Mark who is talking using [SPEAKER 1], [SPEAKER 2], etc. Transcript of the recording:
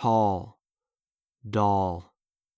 [SPEAKER 1] tall, doll.